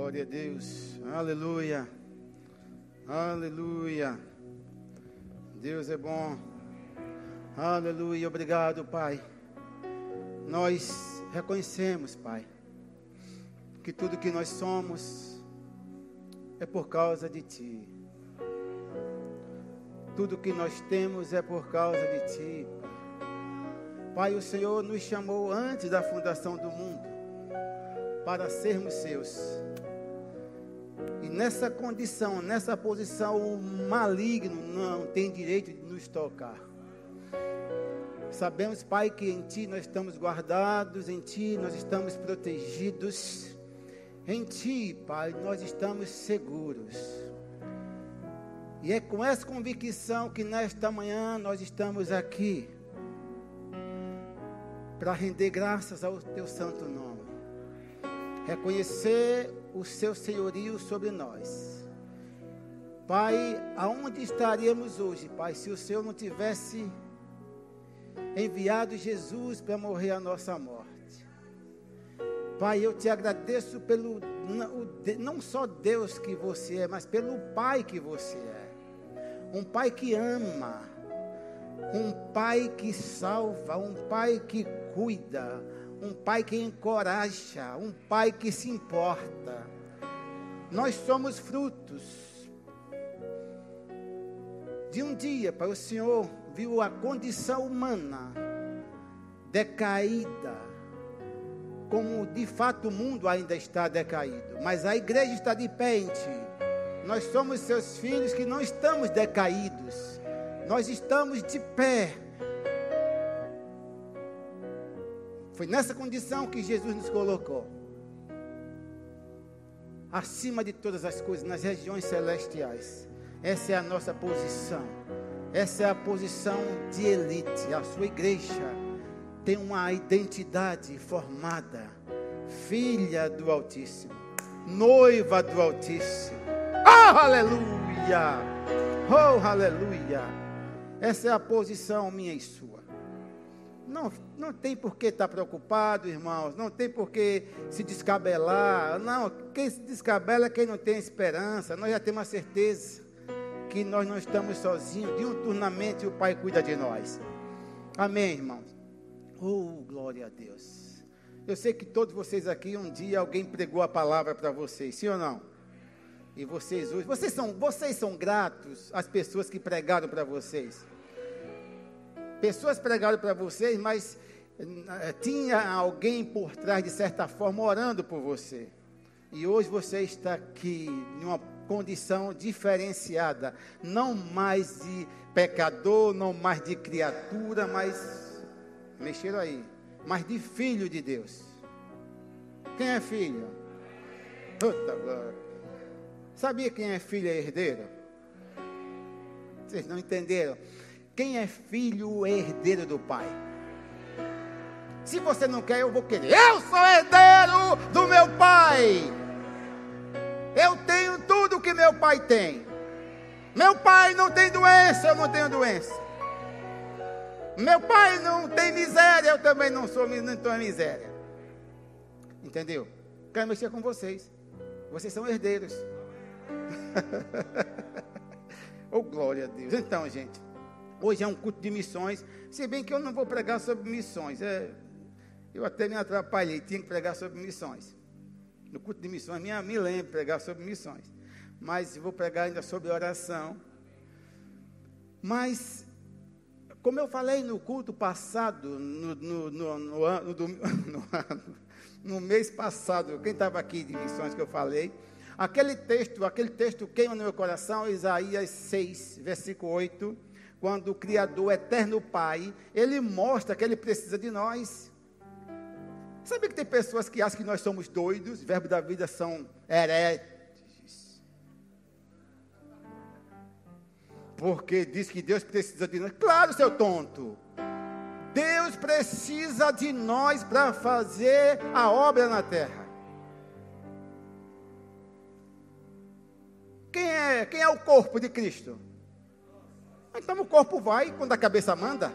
Glória a Deus. Aleluia. Aleluia. Deus é bom. Aleluia. Obrigado, Pai. Nós reconhecemos, Pai, que tudo que nós somos é por causa de Ti. Tudo que nós temos é por causa de Ti, Pai. O Senhor nos chamou antes da fundação do mundo para sermos seus. Nessa condição, nessa posição, o maligno não tem direito de nos tocar. Sabemos, Pai, que em Ti nós estamos guardados, em Ti nós estamos protegidos, em Ti, Pai, nós estamos seguros. E é com essa convicção que nesta manhã nós estamos aqui para render graças ao Teu santo nome, reconhecer o Seu senhorio sobre nós. Pai, aonde estaríamos hoje, Pai, se o Senhor não tivesse enviado Jesus para morrer a nossa morte. Pai, eu te agradeço pelo não só Deus que você é, mas pelo Pai que você é. Um Pai que ama, um Pai que salva, um Pai que cuida, um Pai que encoraja, um Pai que se importa. Nós somos frutos de um dia, Pai, o Senhor viu a condição humana decaída, como de fato o mundo ainda está decaído, mas a igreja está de pé. Nós somos seus filhos que não estamos decaídos, nós estamos de pé. Foi nessa condição que Jesus nos colocou. Acima de todas as coisas, nas regiões celestiais. Essa é a nossa posição. Essa é a posição de elite. A sua igreja tem uma identidade formada. Filha do Altíssimo. Noiva do Altíssimo. Oh, aleluia! Oh, aleluia! Essa é a posição minha e sua. Não, não tem por que estar preocupado, irmãos. Não tem por que se descabelar. Não, quem se descabela é quem não tem esperança. Nós já temos a certeza que nós não estamos sozinhos, diuturnamente o Pai cuida de nós. Amém, irmãos? Oh, glória a Deus. Eu sei que todos vocês aqui, um dia alguém pregou a palavra para vocês, sim ou não? E vocês hoje, vocês são, vocês são gratos às pessoas que pregaram para vocês. Pessoas pregaram para vocês, mas uh, tinha alguém por trás, de certa forma, orando por você. E hoje você está aqui, em uma condição diferenciada, não mais de pecador, não mais de criatura, mas mexeram aí, mas de filho de Deus. Quem é filho? Puta glória. Sabia quem é filho e herdeiro? Vocês não entenderam? Quem é filho herdeiro do pai? Se você não quer, eu vou querer. Eu sou herdeiro do meu pai. Eu tenho tudo que meu pai tem. Meu pai não tem doença, eu não tenho doença. Meu pai não tem miséria, eu também não sou não tenho miséria. Entendeu? Quero mexer com vocês. Vocês são herdeiros. oh, glória a Deus. Então, gente, hoje é um culto de missões. Se bem que eu não vou pregar sobre missões. É, eu até me atrapalhei, tinha que pregar sobre missões no culto de missões, minha, me lembro pregar sobre missões. Mas vou pregar ainda sobre oração. Mas, como eu falei no culto passado, no, no, no, no, no mês passado, quem estava aqui de missões que eu falei, aquele texto, aquele texto queima no meu coração, Isaías 6, versículo 8, quando o Criador, eterno Pai, ele mostra que ele precisa de nós. Sabe que tem pessoas que acham que nós somos doidos, verbo da vida são hereges. Porque diz que Deus precisa de nós. Claro, seu tonto. Deus precisa de nós para fazer a obra na terra. Quem é, quem é o corpo de Cristo? Então o corpo vai quando a cabeça manda.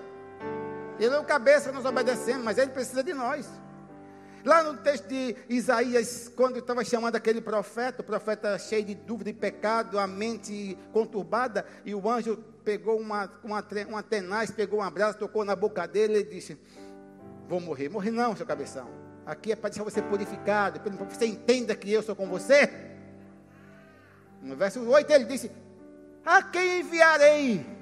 Ele é o cabeça, nós obedecemos, mas ele precisa de nós. Lá no texto de Isaías, quando estava chamando aquele profeta, o profeta cheio de dúvida e pecado, a mente conturbada, e o anjo pegou uma, uma, uma tenaz, pegou uma brasa, tocou na boca dele e disse: Vou morrer. Morrer não, seu cabeção. Aqui é para deixar você purificado, para que você entenda que eu sou com você. No verso 8 ele disse: A quem enviarei?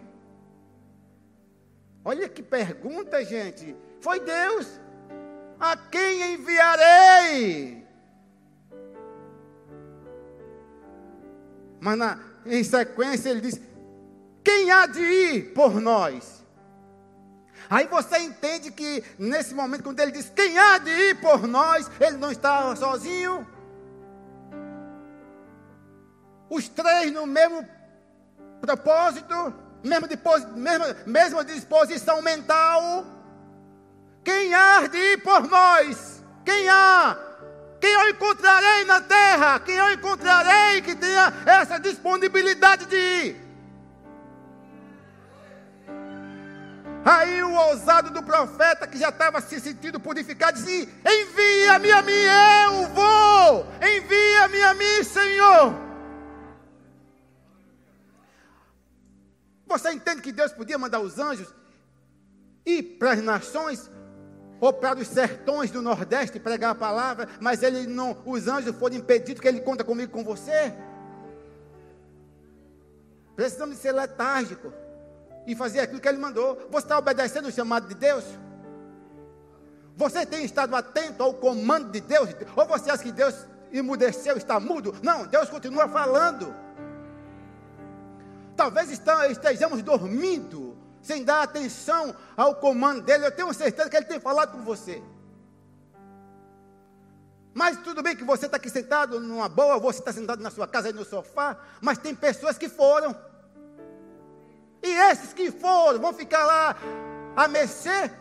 Olha que pergunta, gente. Foi Deus. A quem enviarei? Mas na, em sequência ele diz: Quem há de ir por nós? Aí você entende que nesse momento, quando ele diz: Quem há de ir por nós? Ele não está sozinho. Os três no mesmo propósito, mesmo, mesmo, mesma disposição mental. Quem há de ir por nós? Quem há? Quem eu encontrarei na terra? Quem eu encontrarei que tenha essa disponibilidade de ir? Aí o ousado do profeta, que já estava se sentindo purificado, disse: Envia-me a mim, eu vou! Envia-me a mim, Senhor! Você entende que Deus podia mandar os anjos ir para as nações ou para os sertões do Nordeste pregar a palavra, mas ele não, os anjos foram impedidos que ele conta comigo com você. Precisamos ser letárgico e fazer aquilo que ele mandou. Você está obedecendo o chamado de Deus? Você tem estado atento ao comando de Deus? Ou você acha que Deus emudeceu, está mudo? Não, Deus continua falando. Talvez estejamos dormindo sem dar atenção ao comando dele. Eu tenho certeza que ele tem falado com você. Mas tudo bem que você está aqui sentado numa boa, você está sentado na sua casa no sofá, mas tem pessoas que foram. E esses que foram vão ficar lá a mercê.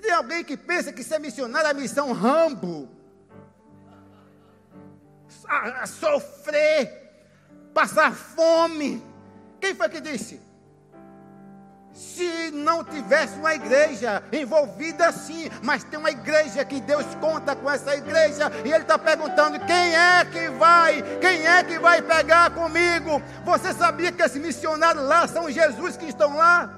Tem alguém que pensa que ser missionário é a missão Rambo. A, a sofrer, passar fome. Quem foi que disse? Se não tivesse uma igreja envolvida sim, mas tem uma igreja que Deus conta com essa igreja, e Ele está perguntando: quem é que vai? Quem é que vai pegar comigo? Você sabia que esses missionários lá são Jesus que estão lá?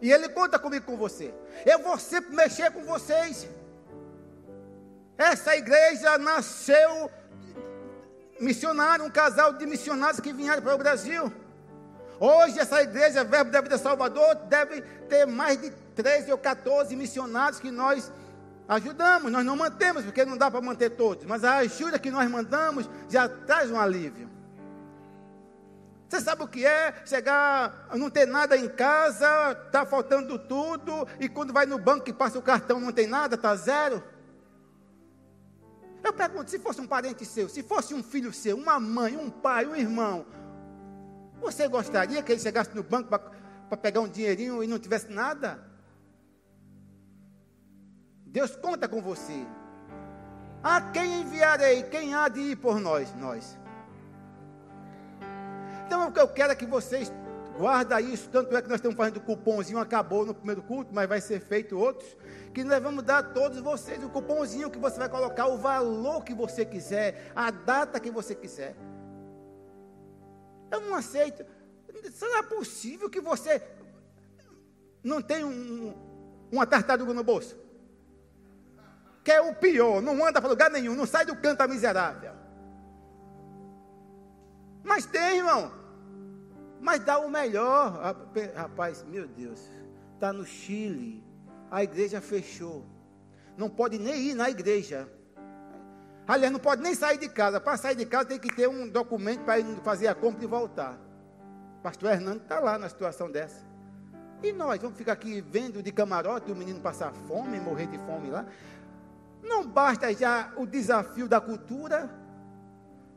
E Ele conta comigo com você. Eu vou sempre mexer com vocês. Essa igreja nasceu missionário, um casal de missionários que vieram para o Brasil. Hoje essa igreja, Verbo da Vida Salvador, deve ter mais de 13 ou 14 missionários que nós ajudamos. Nós não mantemos, porque não dá para manter todos. Mas a ajuda que nós mandamos já traz um alívio. Você sabe o que é chegar, não ter nada em casa, está faltando tudo, e quando vai no banco e passa o cartão não tem nada, está zero? Eu pergunto, se fosse um parente seu, se fosse um filho seu, uma mãe, um pai, um irmão, você gostaria que ele chegasse no banco para pegar um dinheirinho e não tivesse nada? Deus conta com você. A quem enviarei? Quem há de ir por nós? Nós. Então o que eu quero é que vocês guardem isso. Tanto é que nós estamos fazendo cupomzinho, acabou no primeiro culto, mas vai ser feito outros. Que nós vamos dar a todos vocês o cupomzinho que você vai colocar, o valor que você quiser, a data que você quiser. Eu não aceito. Será possível que você não tenha um, uma tartaruga no bolso? Que é o pior, não anda para lugar nenhum, não sai do canto a miserável. Mas tem, irmão. Mas dá o melhor. Rapaz, meu Deus, está no Chile, a igreja fechou. Não pode nem ir na igreja. Aliás, não pode nem sair de casa. Para sair de casa tem que ter um documento para ir fazer a compra e voltar. Pastor Hernando está lá na situação dessa. E nós vamos ficar aqui vendo de camarote o menino passar fome, morrer de fome lá. Não basta já o desafio da cultura,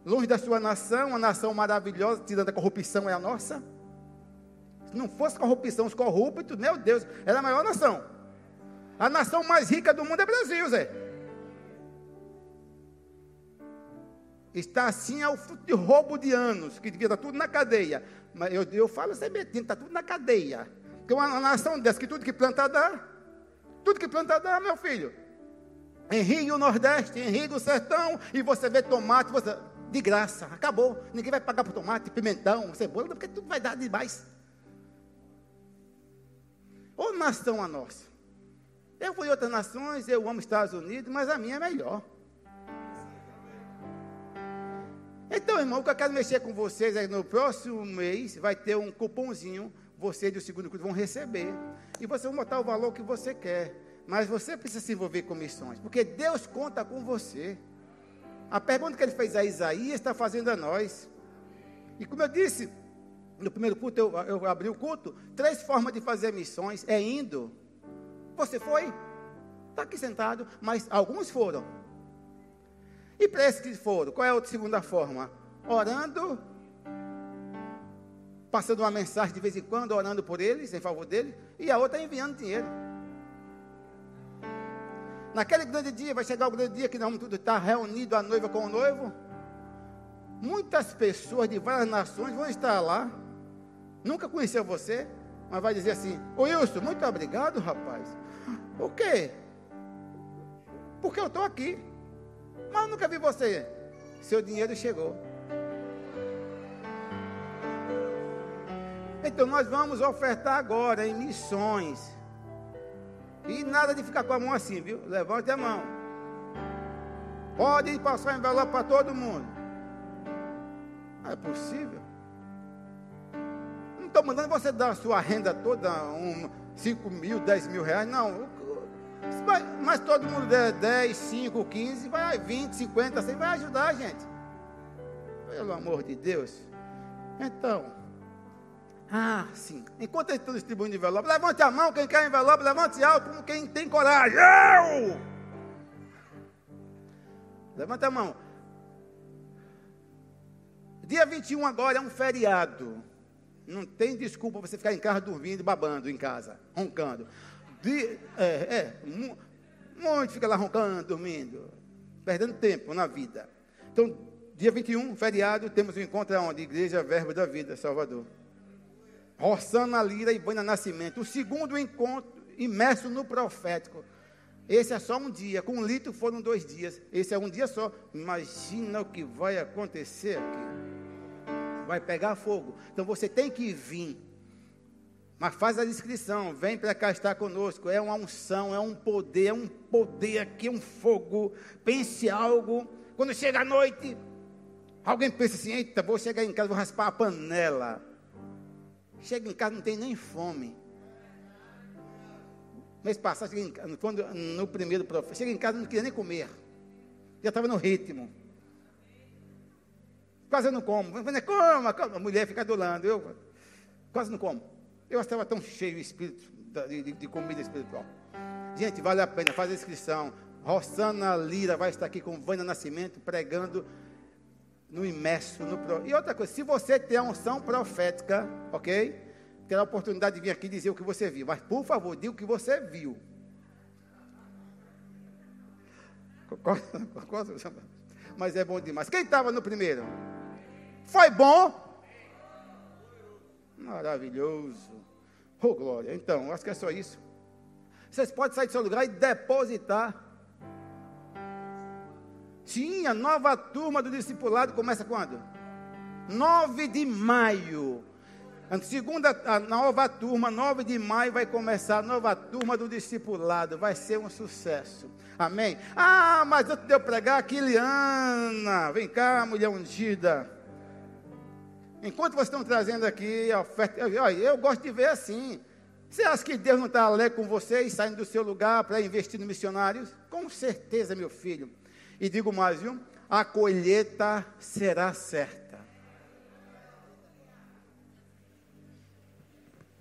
longe da sua nação, uma nação maravilhosa, tirando a corrupção é a nossa. Se não fosse corrupção, os corruptos, meu Deus, era a maior nação. A nação mais rica do mundo é Brasil, Zé. está assim ao fruto de roubo de anos, que devia estar tudo na cadeia. Mas eu, eu falo sem assim, está tudo na cadeia. Que uma nação dessa, que tudo que planta dá. Tudo que planta dá, meu filho. Em Rio Nordeste, em Rio do Sertão, e você vê tomate, você, de graça, acabou. Ninguém vai pagar por tomate, pimentão, cebola, porque tudo vai dar demais. Ou nação a nossa. Eu fui em outras nações, eu amo Estados Unidos, mas a minha é melhor. Então, irmão, o que eu quero mexer com vocês é que no próximo mês vai ter um cupomzinho, vocês do segundo culto vão receber. E vocês vão botar o valor que você quer. Mas você precisa se envolver com missões, porque Deus conta com você. A pergunta que ele fez a Isaías está fazendo a nós. E como eu disse, no primeiro culto, eu, eu abri o culto, três formas de fazer missões é indo. Você foi? Está aqui sentado, mas alguns foram. E para esses que foram, qual é a outra segunda forma? Orando, passando uma mensagem de vez em quando, orando por eles, em favor deles, e a outra enviando dinheiro. Naquele grande dia, vai chegar o grande dia que nós vamos estar reunido a noiva com o noivo. Muitas pessoas de várias nações vão estar lá. Nunca conheceu você, mas vai dizer assim: Wilson, muito obrigado, rapaz. O quê? Porque eu estou aqui. Mas eu nunca vi você. Seu dinheiro chegou. Então nós vamos ofertar agora em missões. E nada de ficar com a mão assim, viu? Levante a mão. Pode passar envelope para todo mundo. Não é possível. Não estou mandando você dar a sua renda toda, um, 5 mil, 10 mil reais. Não. Mas todo mundo der 10, 5, 15, vai 20, 50, 100, vai ajudar a gente. Pelo amor de Deus. Então, ah, sim. Enquanto eles estão distribuindo envelope, levante a mão, quem quer envelope, levante alto, como quem tem coragem. Eu! Levante a mão. Dia 21 agora é um feriado. Não tem desculpa você ficar em casa dormindo, babando em casa, roncando. De, é, é, um monte fica lá roncando, dormindo, perdendo tempo na vida. Então, dia 21, feriado, temos um encontro onde? Igreja Verbo da Vida, Salvador. Roçana Lira e Bana Nascimento. O segundo encontro, imerso no profético. Esse é só um dia. Com um litro foram dois dias. Esse é um dia só. Imagina o que vai acontecer aqui. Vai pegar fogo. Então você tem que vir. Mas faz a inscrição, vem para cá estar conosco. É uma unção, é um poder, é um poder aqui, um fogo. Pense algo. Quando chega a noite, alguém pensa assim: eita, vou chegar em casa, vou raspar a panela. Chega em casa, não tem nem fome. Mês passado, em quando, no primeiro profeta, chega em casa, não queria nem comer. Já estava no ritmo. Quase não como. Coma, coma. A mulher fica do lado. Eu quase não como. Eu estava tão cheio de espírito, de, de, comida espiritual. Gente, vale a pena, faz a inscrição. Rossana Lira vai estar aqui com Vânia Nascimento pregando no imerso. No, e outra coisa, se você tem a unção profética, ok? Terá a oportunidade de vir aqui dizer o que você viu. Mas, por favor, diga o que você viu. Mas é bom demais. Quem estava no primeiro? Foi bom? Maravilhoso. Oh, glória. Então, acho que é só isso. Vocês podem sair do seu lugar e depositar. Tinha nova turma do discipulado, começa quando? 9 de maio. Segunda, a nova turma, 9 de maio, vai começar a nova turma do discipulado. Vai ser um sucesso. Amém? Ah, mas antes de eu pregar, Kiliana. Vem cá, mulher ungida. Enquanto vocês estão trazendo aqui a oferta, eu, eu gosto de ver assim. Você acha que Deus não está alegre com vocês, saindo do seu lugar para investir nos missionários? Com certeza, meu filho. E digo mais, viu? A colheita será certa.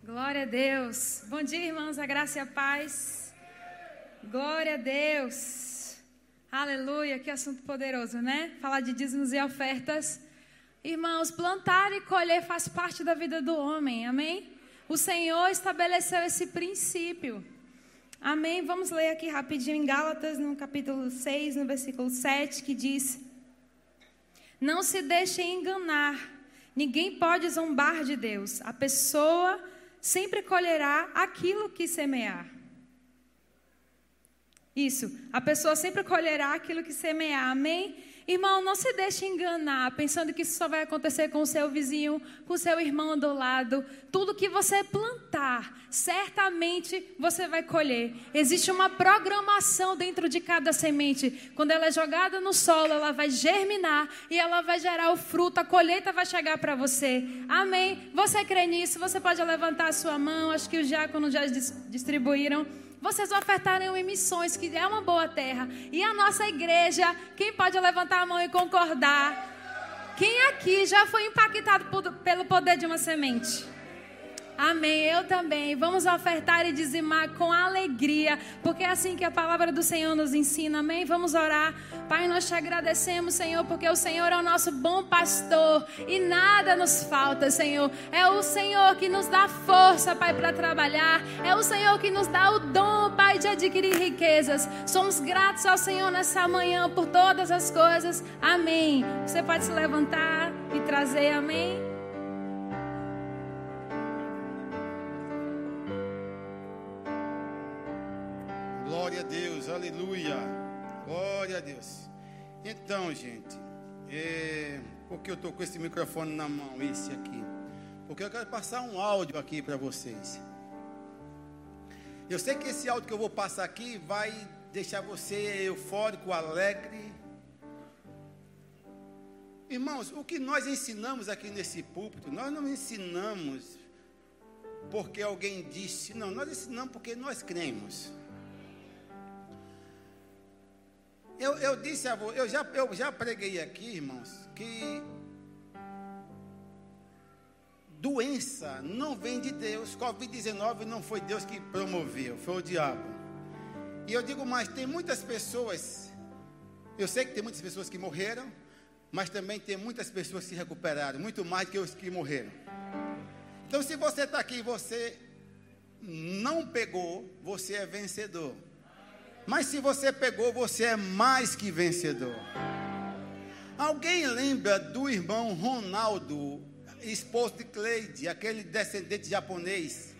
Glória a Deus. Bom dia, irmãos, a graça e a paz. Glória a Deus. Aleluia, que assunto poderoso, né? Falar de dízimos e ofertas. Irmãos, plantar e colher faz parte da vida do homem, amém? O Senhor estabeleceu esse princípio. Amém? Vamos ler aqui rapidinho em Gálatas, no capítulo 6, no versículo 7, que diz: Não se deixem enganar, ninguém pode zombar de Deus. A pessoa sempre colherá aquilo que semear. Isso, a pessoa sempre colherá aquilo que semear, amém? Irmão, não se deixe enganar pensando que isso só vai acontecer com o seu vizinho, com o seu irmão do lado. Tudo que você plantar, certamente você vai colher. Existe uma programação dentro de cada semente. Quando ela é jogada no solo, ela vai germinar e ela vai gerar o fruto, a colheita vai chegar para você. Amém? Você crê nisso? Você pode levantar a sua mão. Acho que os diáconos já distribuíram vocês ofertarem em missões, que é uma boa terra. E a nossa igreja, quem pode levantar a mão e concordar? Quem aqui já foi impactado por, pelo poder de uma semente? Amém. Eu também. Vamos ofertar e dizimar com alegria, porque é assim que a palavra do Senhor nos ensina. Amém. Vamos orar. Pai, nós te agradecemos, Senhor, porque o Senhor é o nosso bom pastor e nada nos falta, Senhor. É o Senhor que nos dá força, Pai, para trabalhar. É o Senhor que nos dá o dom, Pai, de adquirir riquezas. Somos gratos ao Senhor nessa manhã por todas as coisas. Amém. Você pode se levantar e trazer, amém. Aleluia. Glória a Deus. Então, gente, é, porque eu estou com esse microfone na mão, esse aqui? Porque eu quero passar um áudio aqui para vocês. Eu sei que esse áudio que eu vou passar aqui vai deixar você eufórico, alegre. Irmãos, o que nós ensinamos aqui nesse púlpito, nós não ensinamos porque alguém disse, não, nós ensinamos porque nós cremos. Eu, eu disse a você, eu já, eu já preguei aqui, irmãos, que doença não vem de Deus. Covid-19 não foi Deus que promoveu, foi o diabo. E eu digo mais, tem muitas pessoas, eu sei que tem muitas pessoas que morreram, mas também tem muitas pessoas que se recuperaram, muito mais que os que morreram. Então, se você está aqui e você não pegou, você é vencedor. Mas se você pegou, você é mais que vencedor. Alguém lembra do irmão Ronaldo, esposo de Cleide, aquele descendente japonês?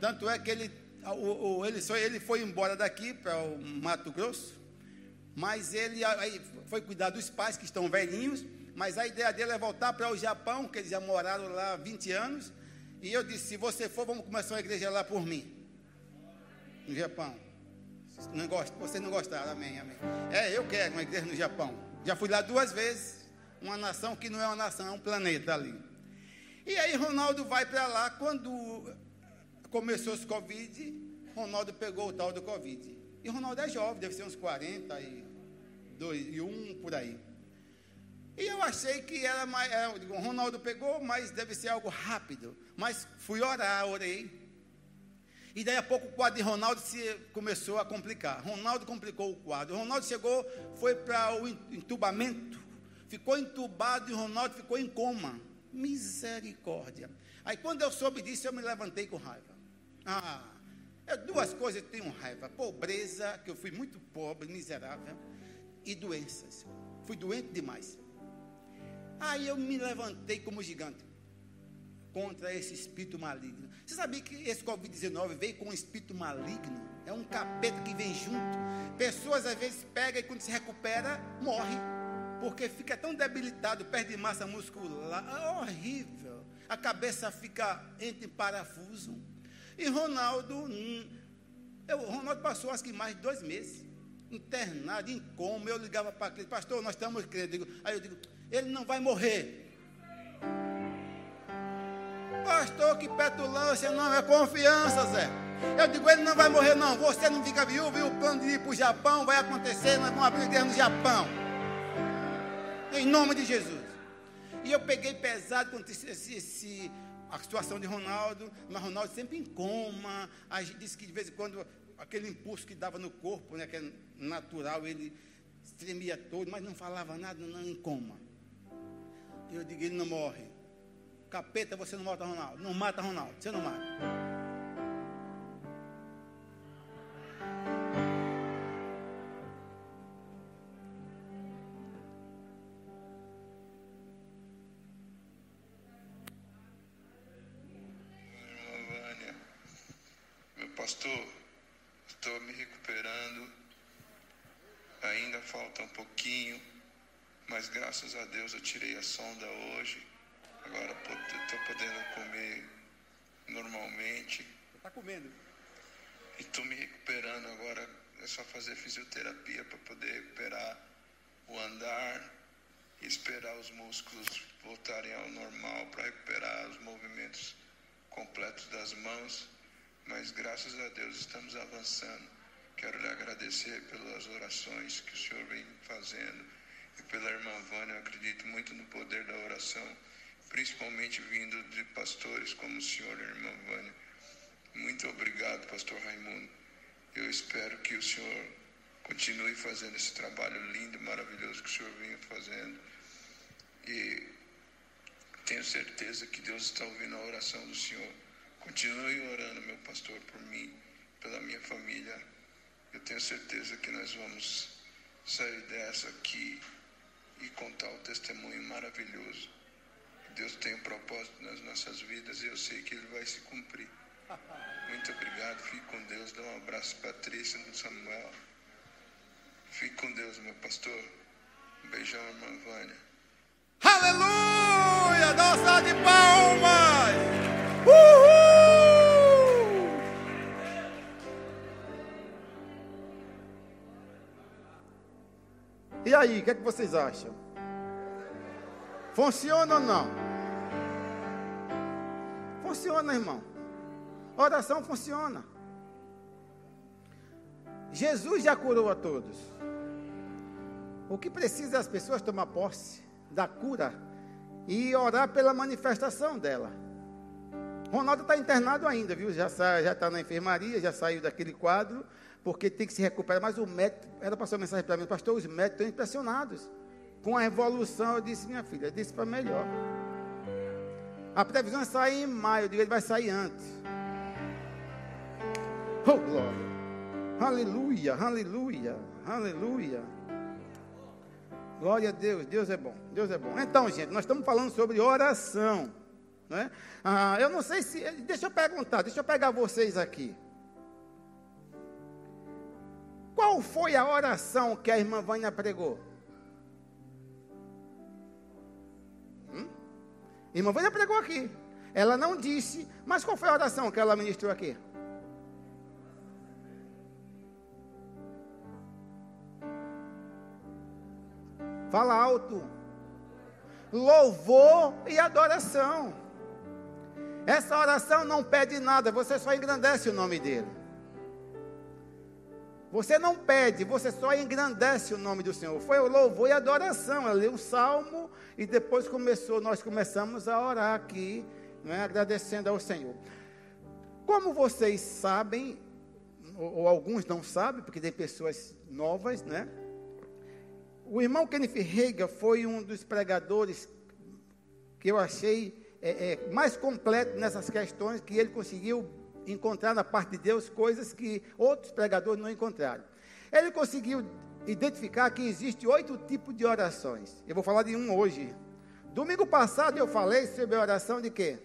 Tanto é que ele, o, o, ele, só, ele foi embora daqui para o Mato Grosso, mas ele foi cuidar dos pais que estão velhinhos, mas a ideia dele é voltar para o Japão, que eles já moraram lá há 20 anos. E eu disse: se você for, vamos começar uma igreja lá por mim, no Japão. Não gosta, você não gostaram, amém, amém. É, eu quero uma igreja no Japão. Já fui lá duas vezes. Uma nação que não é uma nação, é um planeta ali. E aí Ronaldo vai para lá. Quando começou os Covid, Ronaldo pegou o tal do Covid. E Ronaldo é jovem, deve ser uns 40 e, dois, e um por aí. E eu achei que era mais. Era, Ronaldo pegou, mas deve ser algo rápido. Mas fui orar, orei. E daí a pouco o quadro de Ronaldo se começou a complicar. Ronaldo complicou o quadro. Ronaldo chegou, foi para o entubamento, ficou entubado e Ronaldo ficou em coma. Misericórdia. Aí quando eu soube disso, eu me levantei com raiva. Ah, é duas coisas que tenho raiva: pobreza, que eu fui muito pobre, miserável, e doenças. Fui doente demais. Aí eu me levantei como gigante contra esse espírito maligno. Você sabia que esse Covid-19 veio com um espírito maligno? É um capeta que vem junto. Pessoas às vezes pegam e quando se recupera, morre. Porque fica tão debilitado, perde massa muscular. É horrível. A cabeça fica entre parafuso. E Ronaldo, hum, eu, Ronaldo passou acho que mais de dois meses internado, em coma. Eu ligava para ele, pastor, nós estamos crendo. Aí eu digo, ele não vai morrer. Pastor, que petulância, não, é confiança, Zé. Eu digo, ele não vai morrer, não. Você não fica viúvo e o plano de ir para o Japão vai acontecer, nós vamos abrir igreja no Japão. Em nome de Jesus. E eu peguei pesado com esse, esse, a situação de Ronaldo, mas Ronaldo sempre em coma. A gente disse que de vez em quando aquele impulso que dava no corpo, né, que é natural, ele tremia todo, mas não falava nada, não em coma. Eu digo, ele não morre. Capeta, você não mata Ronaldo. Não mata Ronaldo. Você não mata. Pastor, estou me recuperando, ainda falta um pouquinho, mas graças a Deus eu tirei a sonda hoje. Agora estou podendo comer normalmente. Está comendo? E estou me recuperando agora. É só fazer fisioterapia para poder recuperar o andar e esperar os músculos voltarem ao normal para recuperar os movimentos completos das mãos. Mas graças a Deus estamos avançando. Quero lhe agradecer pelas orações que o Senhor vem fazendo e pela irmã Vânia. Eu acredito muito no poder da oração, principalmente vindo de pastores como o senhor e a irmã Vânia. Muito obrigado, pastor Raimundo. Eu espero que o senhor continue fazendo esse trabalho lindo, maravilhoso que o senhor vem fazendo. E tenho certeza que Deus está ouvindo a oração do senhor. Continue orando, meu pastor, por mim, pela minha família. Eu tenho certeza que nós vamos sair dessa aqui e contar o testemunho maravilhoso. Deus tem um propósito nas nossas vidas e eu sei que ele vai se cumprir. Muito obrigado, fique com Deus. Dá um abraço, Patrícia, no Samuel. Fique com Deus, meu pastor. Um beijão, irmã Vânia. Aleluia! Dá uma de palmas! Uhul! E aí, o que, é que vocês acham? Funciona ou não? Funciona, irmão. Oração funciona. Jesus já curou a todos. O que precisa é as pessoas tomar posse da cura e orar pela manifestação dela. Ronaldo está internado ainda, viu? Já está na enfermaria, já saiu daquele quadro, porque tem que se recuperar. Mas o médico, ela passou uma mensagem para mim, pastor, os médicos estão impressionados com a evolução. Eu disse, minha filha, disse para melhor. A previsão é sair em maio, eu digo, ele vai sair antes. Oh, glória. Aleluia, aleluia, aleluia. Glória a Deus, Deus é bom, Deus é bom. Então, gente, nós estamos falando sobre oração. Né? Ah, eu não sei se. Deixa eu perguntar, deixa eu pegar vocês aqui. Qual foi a oração que a irmã Vânia pregou? Irmã Vânia pregou aqui. Ela não disse, mas qual foi a oração que ela ministrou aqui? Fala alto. Louvor e adoração. Essa oração não pede nada, você só engrandece o nome dele. Você não pede, você só engrandece o nome do Senhor. Foi o louvor e adoração. Ela leu um salmo e depois começou, nós começamos a orar aqui, né, agradecendo ao Senhor. Como vocês sabem, ou, ou alguns não sabem, porque tem pessoas novas, né? O irmão Kenneth Reagan foi um dos pregadores que eu achei é, é, mais completo nessas questões, que ele conseguiu encontrar na parte de Deus coisas que outros pregadores não encontraram. Ele conseguiu identificar que existe oito tipos de orações. Eu vou falar de um hoje. Domingo passado eu falei sobre a oração de quê?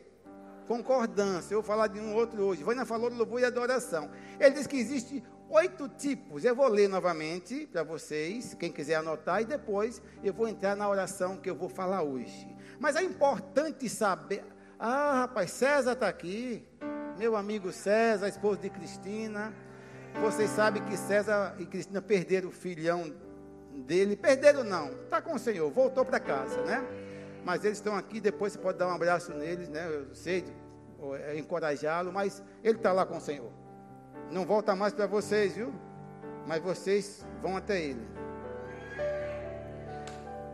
Concordância. Eu vou falar de um outro hoje. Vânia falou de louvor e adoração. Ele diz que existe oito tipos. Eu vou ler novamente para vocês, quem quiser anotar, e depois eu vou entrar na oração que eu vou falar hoje. Mas é importante saber. Ah, rapaz, César está aqui. Meu amigo César, esposo de Cristina. Vocês sabem que César e Cristina perderam o filhão dele. Perderam não, está com o Senhor, voltou para casa, né? Mas eles estão aqui, depois você pode dar um abraço neles, né? Eu sei, é, encorajá-lo, mas ele está lá com o Senhor. Não volta mais para vocês, viu? Mas vocês vão até ele.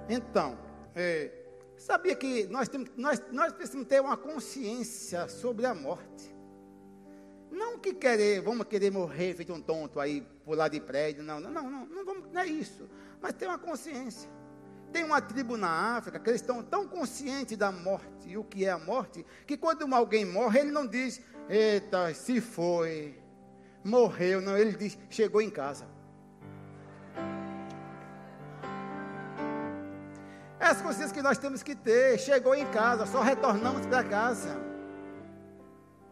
Então, é, sabia que nós, temos, nós, nós precisamos ter uma consciência sobre a morte. Não que querer, vamos querer morrer feito um tonto aí, pular de prédio, não, não, não, não, não, vamos, não é isso. Mas ter uma consciência. Tem uma tribo na África que eles estão tão conscientes da morte e o que é a morte, que quando alguém morre, ele não diz, eita, se foi, morreu, não, ele diz, chegou em casa. É as consciências que nós temos que ter, chegou em casa, só retornamos para casa.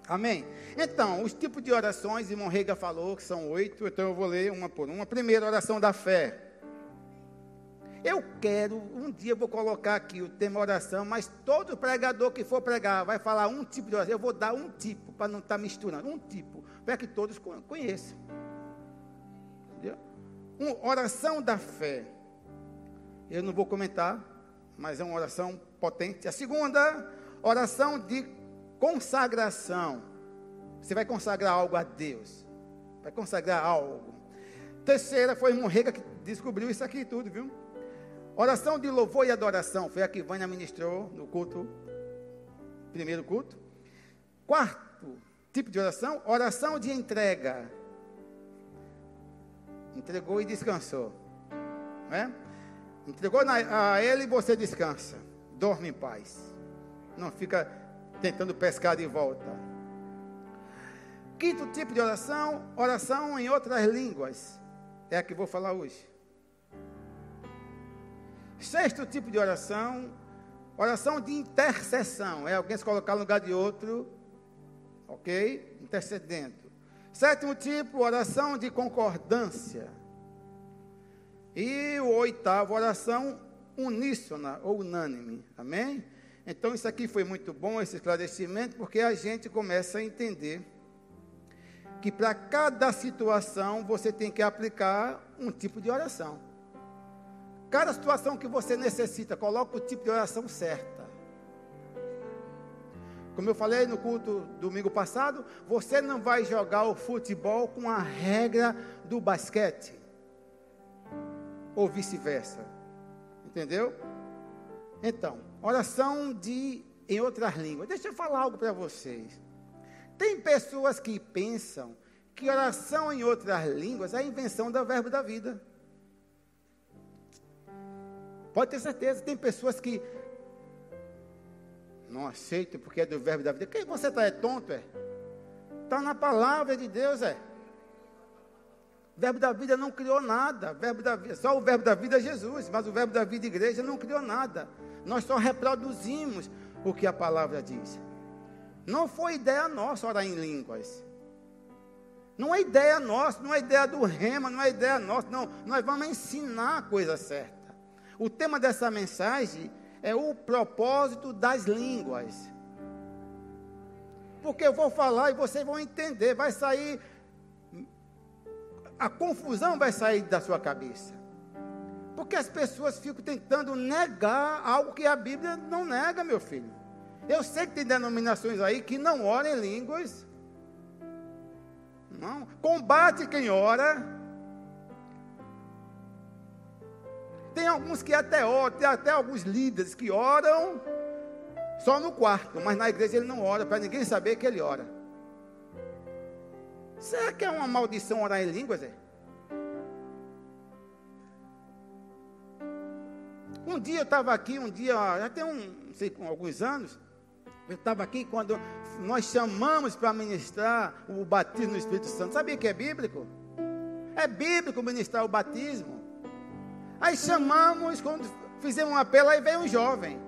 Amém? Então, os tipos de orações, irmão Rega falou que são oito, então eu vou ler uma por uma. Primeiro, oração da fé. Eu quero, um dia eu vou colocar aqui o tema oração, mas todo pregador que for pregar vai falar um tipo de oração. Eu vou dar um tipo, para não estar tá misturando, um tipo, para que todos conheçam. Entendeu? Um, oração da fé. Eu não vou comentar, mas é uma oração potente. A segunda, oração de consagração. Você vai consagrar algo a Deus. Vai consagrar algo. Terceira foi Morrega que descobriu isso aqui tudo, viu? Oração de louvor e adoração. Foi a que Vânia ministrou no culto. Primeiro culto. Quarto tipo de oração, oração de entrega. Entregou e descansou. Né? Entregou na, a ele e você descansa. Dorme em paz. Não fica tentando pescar de volta. Quinto tipo de oração, oração em outras línguas. É a que vou falar hoje. Sexto tipo de oração, oração de intercessão. É alguém se colocar no lugar de outro, ok? Intercedendo. Sétimo tipo, oração de concordância. E o oitavo, oração uníssona ou unânime. Amém? Então, isso aqui foi muito bom, esse esclarecimento, porque a gente começa a entender que para cada situação você tem que aplicar um tipo de oração. Cada situação que você necessita, coloca o tipo de oração certa. Como eu falei no culto domingo passado, você não vai jogar o futebol com a regra do basquete. Ou vice-versa. Entendeu? Então, oração de em outras línguas. Deixa eu falar algo para vocês. Tem pessoas que pensam que oração em outras línguas é a invenção do verbo da vida. Pode ter certeza, tem pessoas que não aceitam porque é do verbo da vida. Quem você está? É tonto, é? Está na palavra de Deus, é. O verbo da vida não criou nada. Verbo da vida, só o verbo da vida é Jesus, mas o verbo da vida igreja não criou nada. Nós só reproduzimos o que a palavra diz. Não foi ideia nossa orar em línguas. Não é ideia nossa, não é ideia do rema, não é ideia nossa, não. Nós vamos ensinar a coisa certa. O tema dessa mensagem é o propósito das línguas. Porque eu vou falar e vocês vão entender, vai sair a confusão vai sair da sua cabeça. Porque as pessoas ficam tentando negar algo que a Bíblia não nega, meu filho. Eu sei que tem denominações aí que não oram em línguas. Não. Combate quem ora. Tem alguns que até oram, tem até alguns líderes que oram só no quarto, mas na igreja ele não ora, para ninguém saber que ele ora. Será que é uma maldição orar em línguas? É? Um dia eu estava aqui, um dia, já tem um, sei, alguns anos, eu estava aqui quando nós chamamos para ministrar o batismo no Espírito Santo. Sabia que é bíblico? É bíblico ministrar o batismo. Aí chamamos, quando fizemos um apelo, aí veio um jovem.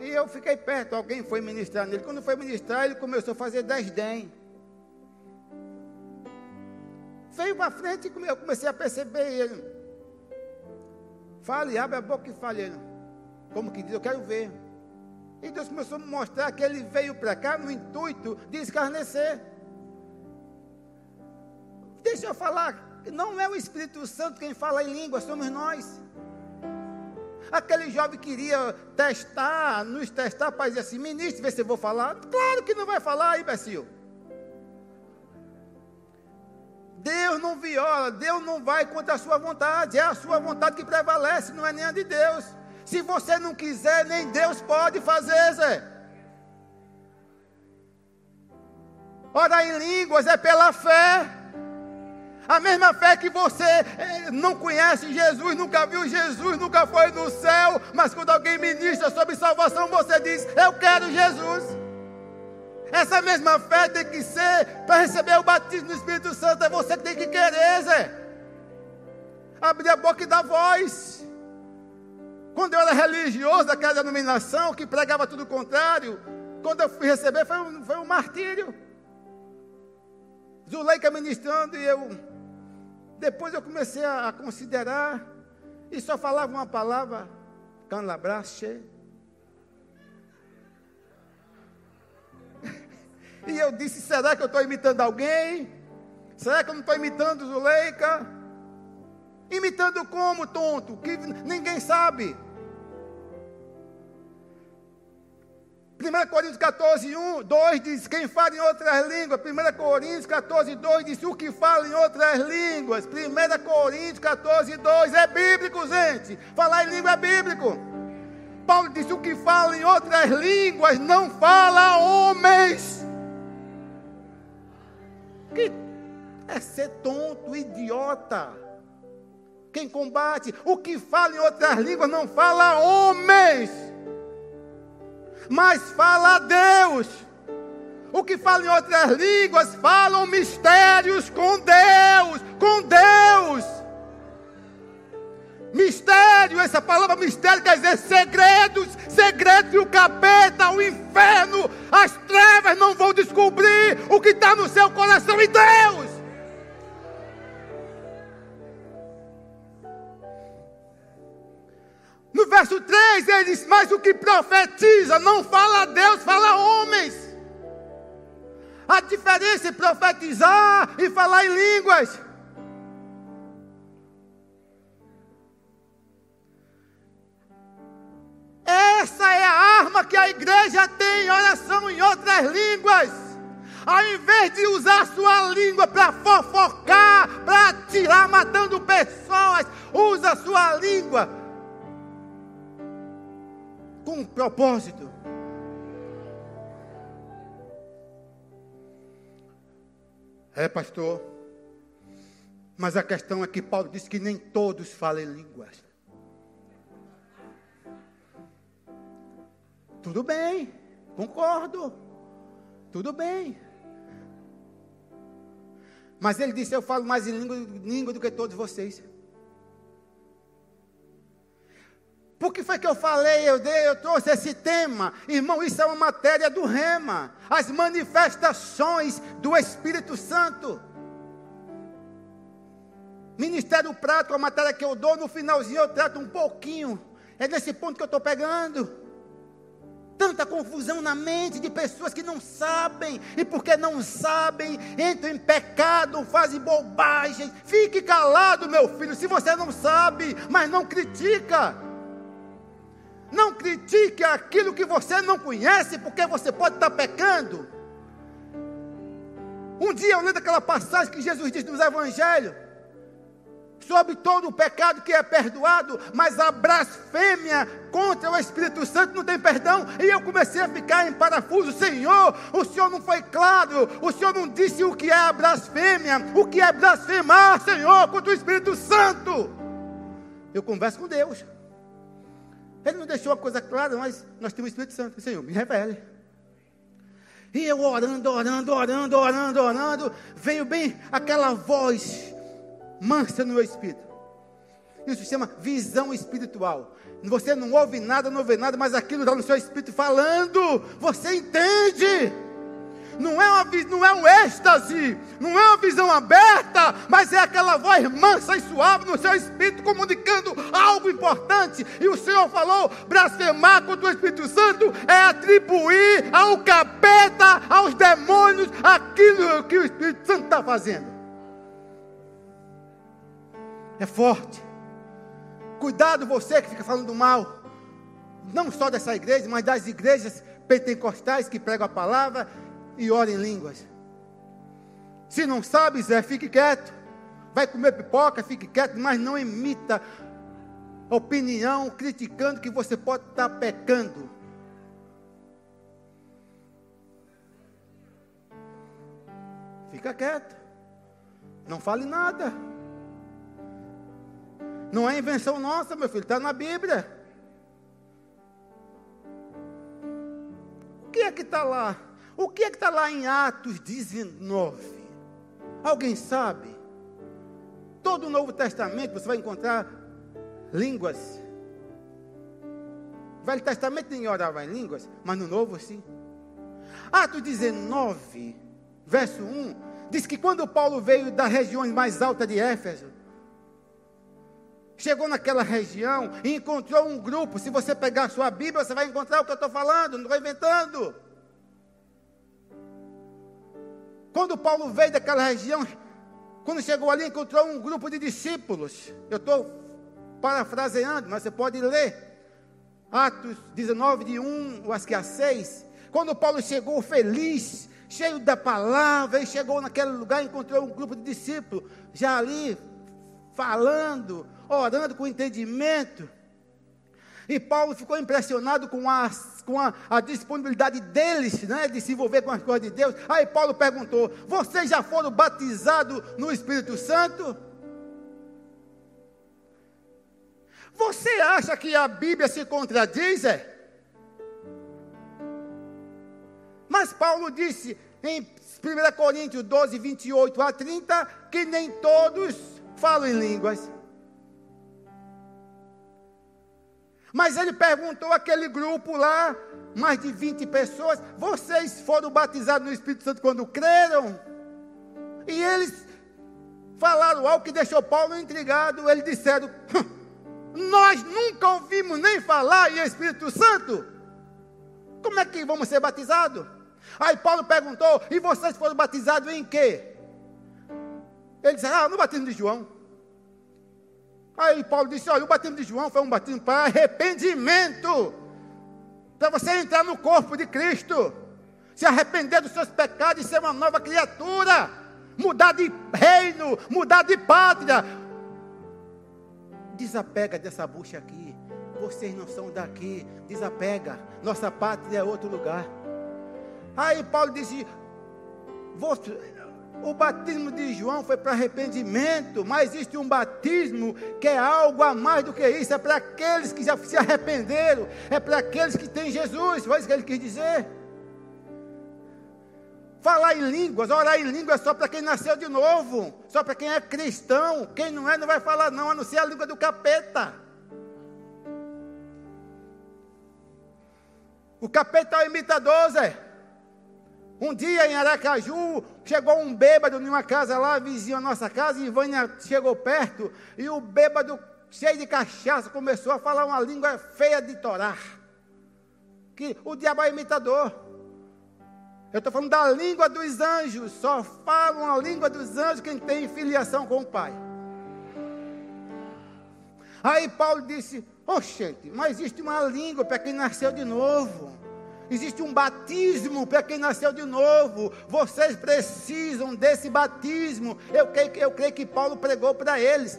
E eu fiquei perto, alguém foi ministrar nele. Quando foi ministrar, ele começou a fazer desdém. Veio para frente e eu comecei a perceber ele. Fale, abre a boca e fale. Ele. Como que diz, eu quero ver. E Deus começou a mostrar que ele veio para cá no intuito de escarnecer. Deixa eu falar não é o Espírito Santo quem fala em língua, somos nós. Aquele jovem queria testar, nos testar para dizer assim, ministro, vê se eu vou falar. Claro que não vai falar, imbecil. Deus não viola, Deus não vai contra a sua vontade, é a sua vontade que prevalece, não é nem a de Deus. Se você não quiser, nem Deus pode fazer, Zé. Orar em línguas é pela fé. A mesma fé que você eh, não conhece Jesus, nunca viu Jesus, nunca foi no céu, mas quando alguém ministra sobre salvação, você diz: Eu quero Jesus. Essa mesma fé tem que ser para receber o batismo do Espírito Santo, é você que tem que querer, Zé. Abrir a boca e dar voz. Quando eu era religioso daquela denominação que pregava tudo o contrário, quando eu fui receber, foi um, foi um martírio. Zuleika ministrando e eu. Depois eu comecei a, a considerar e só falava uma palavra, canlabrache. E eu disse: será que eu estou imitando alguém? Será que eu não estou imitando Zuleika? Imitando como, tonto? Que ninguém sabe. 1 Coríntios 14, 1, 2 diz: Quem fala em outras línguas. 1 Coríntios 14, 2 diz: O que fala em outras línguas. 1 Coríntios 14, 2 é bíblico, gente. Falar em língua é bíblico. Paulo disse: O que fala em outras línguas não fala homens. Que é ser tonto, idiota. Quem combate, o que fala em outras línguas não fala homens mas fala Deus. O que fala em outras línguas falam mistérios com Deus, com Deus. Mistério, essa palavra mistério quer dizer segredos, segredos e o capeta, o inferno, as trevas não vão descobrir o que está no seu coração e Deus. No verso 3 ele diz: Mas o que profetiza não fala a Deus, fala a homens. A diferença é profetizar e falar em línguas. A igreja tem, oração em outras línguas. Ao invés de usar sua língua para fofocar, para tirar matando pessoas, usa sua língua com um propósito. É, pastor. Mas a questão é que Paulo disse que nem todos falam línguas. Tudo bem, concordo. Tudo bem. Mas ele disse: Eu falo mais em língua, língua do que todos vocês. Por que foi que eu falei, eu, dei, eu trouxe esse tema? Irmão, isso é uma matéria do rema. As manifestações do Espírito Santo. Ministério prático, a matéria que eu dou, no finalzinho eu trato um pouquinho. É nesse ponto que eu estou pegando. Tanta confusão na mente de pessoas que não sabem, e porque não sabem, entram em pecado, fazem bobagem. Fique calado, meu filho, se você não sabe, mas não critica. Não critique aquilo que você não conhece, porque você pode estar pecando. Um dia eu lendo aquela passagem que Jesus diz nos Evangelhos, sobre todo o pecado que é perdoado, mas a blasfêmia contra o Espírito Santo não tem perdão. E eu comecei a ficar em parafuso, Senhor, o Senhor não foi claro, o Senhor não disse o que é a blasfêmia, o que é blasfemar, Senhor, contra o Espírito Santo. Eu converso com Deus. Ele não deixou a coisa clara, mas nós temos o Espírito Santo. Senhor, me revele. E eu orando, orando, orando, orando, orando, veio bem aquela voz mansa no meu espírito. Isso se chama visão espiritual. Você não ouve nada, não vê nada, mas aquilo está no seu espírito falando. Você entende não é, uma, não é um êxtase, não é uma visão aberta, mas é aquela voz mansa e suave no seu espírito, comunicando algo importante. E o Senhor falou: blasfemar contra o Espírito Santo é atribuir ao capeta, aos demônios, aquilo que o Espírito Santo está fazendo. É forte. Cuidado você que fica falando mal, não só dessa igreja, mas das igrejas pentecostais que pregam a palavra e ora em línguas. Se não sabe, Zé, fique quieto. Vai comer pipoca, fique quieto, mas não imita opinião criticando que você pode estar pecando. Fica quieto. Não fale nada. Não é invenção nossa, meu filho, está na Bíblia. O que é que está lá? O que é que está lá em Atos 19? Alguém sabe? Todo o Novo Testamento você vai encontrar línguas. Velho Testamento ninguém orava em línguas, mas no Novo sim. Atos 19, verso 1, diz que quando Paulo veio das regiões mais altas de Éfeso, chegou naquela região e encontrou um grupo. Se você pegar sua Bíblia, você vai encontrar o que eu estou falando, não estou inventando. Quando Paulo veio daquela região, quando chegou ali, encontrou um grupo de discípulos. Eu estou parafraseando, mas você pode ler. Atos 19, de 1, acho que a 6. Quando Paulo chegou feliz, cheio da palavra, e chegou naquele lugar, encontrou um grupo de discípulos, já ali, falando, orando com entendimento. E Paulo ficou impressionado com, a, com a, a, disponibilidade deles, né, de se envolver com as coisas de Deus. Aí Paulo perguntou: Vocês já foram batizados no Espírito Santo? Você acha que a Bíblia se contradiz? É? Mas Paulo disse em 1 Coríntios 12, 28 a 30, que nem todos falam em línguas. Mas ele perguntou àquele grupo lá, mais de 20 pessoas: vocês foram batizados no Espírito Santo quando creram? E eles falaram algo que deixou Paulo intrigado. Eles disseram: Nós nunca ouvimos nem falar em Espírito Santo. Como é que vamos ser batizados? Aí Paulo perguntou: E vocês foram batizados em quê? Ele disse: Ah, no batismo de João. Aí Paulo disse: Olha, o batismo de João foi um batismo para arrependimento, para você entrar no corpo de Cristo, se arrepender dos seus pecados e ser uma nova criatura, mudar de reino, mudar de pátria. Desapega dessa bucha aqui. Vocês não são daqui. Desapega. Nossa pátria é outro lugar. Aí Paulo disse: o batismo de João foi para arrependimento, mas existe um batismo que é algo a mais do que isso, é para aqueles que já se arrependeram, é para aqueles que têm Jesus, foi isso que ele quis dizer. Falar em línguas, orar em línguas é só para quem nasceu de novo, só para quem é cristão, quem não é não vai falar não, a não ser a língua do capeta. O capeta é o imitador, Zé. Um dia em Aracaju, chegou um bêbado em uma casa lá, vizinho à nossa casa, e Vânia chegou perto, e o bêbado, cheio de cachaça, começou a falar uma língua feia de torar. Que o diabo é imitador. Eu estou falando da língua dos anjos, só falam a língua dos anjos quem tem filiação com o Pai. Aí Paulo disse: Oxente, mas existe uma língua para quem nasceu de novo. Existe um batismo para quem nasceu de novo. Vocês precisam desse batismo. Eu creio, eu creio que Paulo pregou para eles.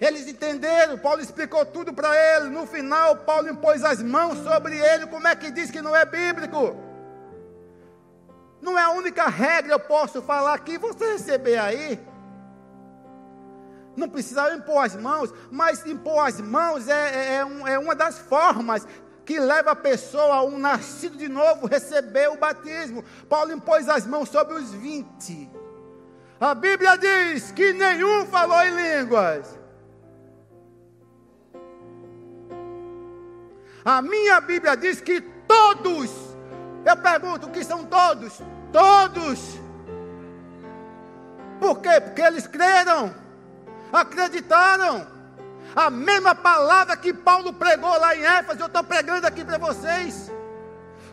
Eles entenderam, Paulo explicou tudo para eles. No final, Paulo impôs as mãos sobre ele. Como é que diz que não é bíblico? Não é a única regra, eu posso falar aqui, você receber aí. Não precisa impor as mãos, mas impor as mãos é, é, é, é uma das formas que leva a pessoa, a um nascido de novo, receber o batismo. Paulo impôs as mãos sobre os vinte. A Bíblia diz que nenhum falou em línguas. A minha Bíblia diz que todos, eu pergunto, o que são todos? Todos. Por quê? Porque eles creram, acreditaram. A mesma palavra que Paulo pregou lá em Éfeso, eu estou pregando aqui para vocês.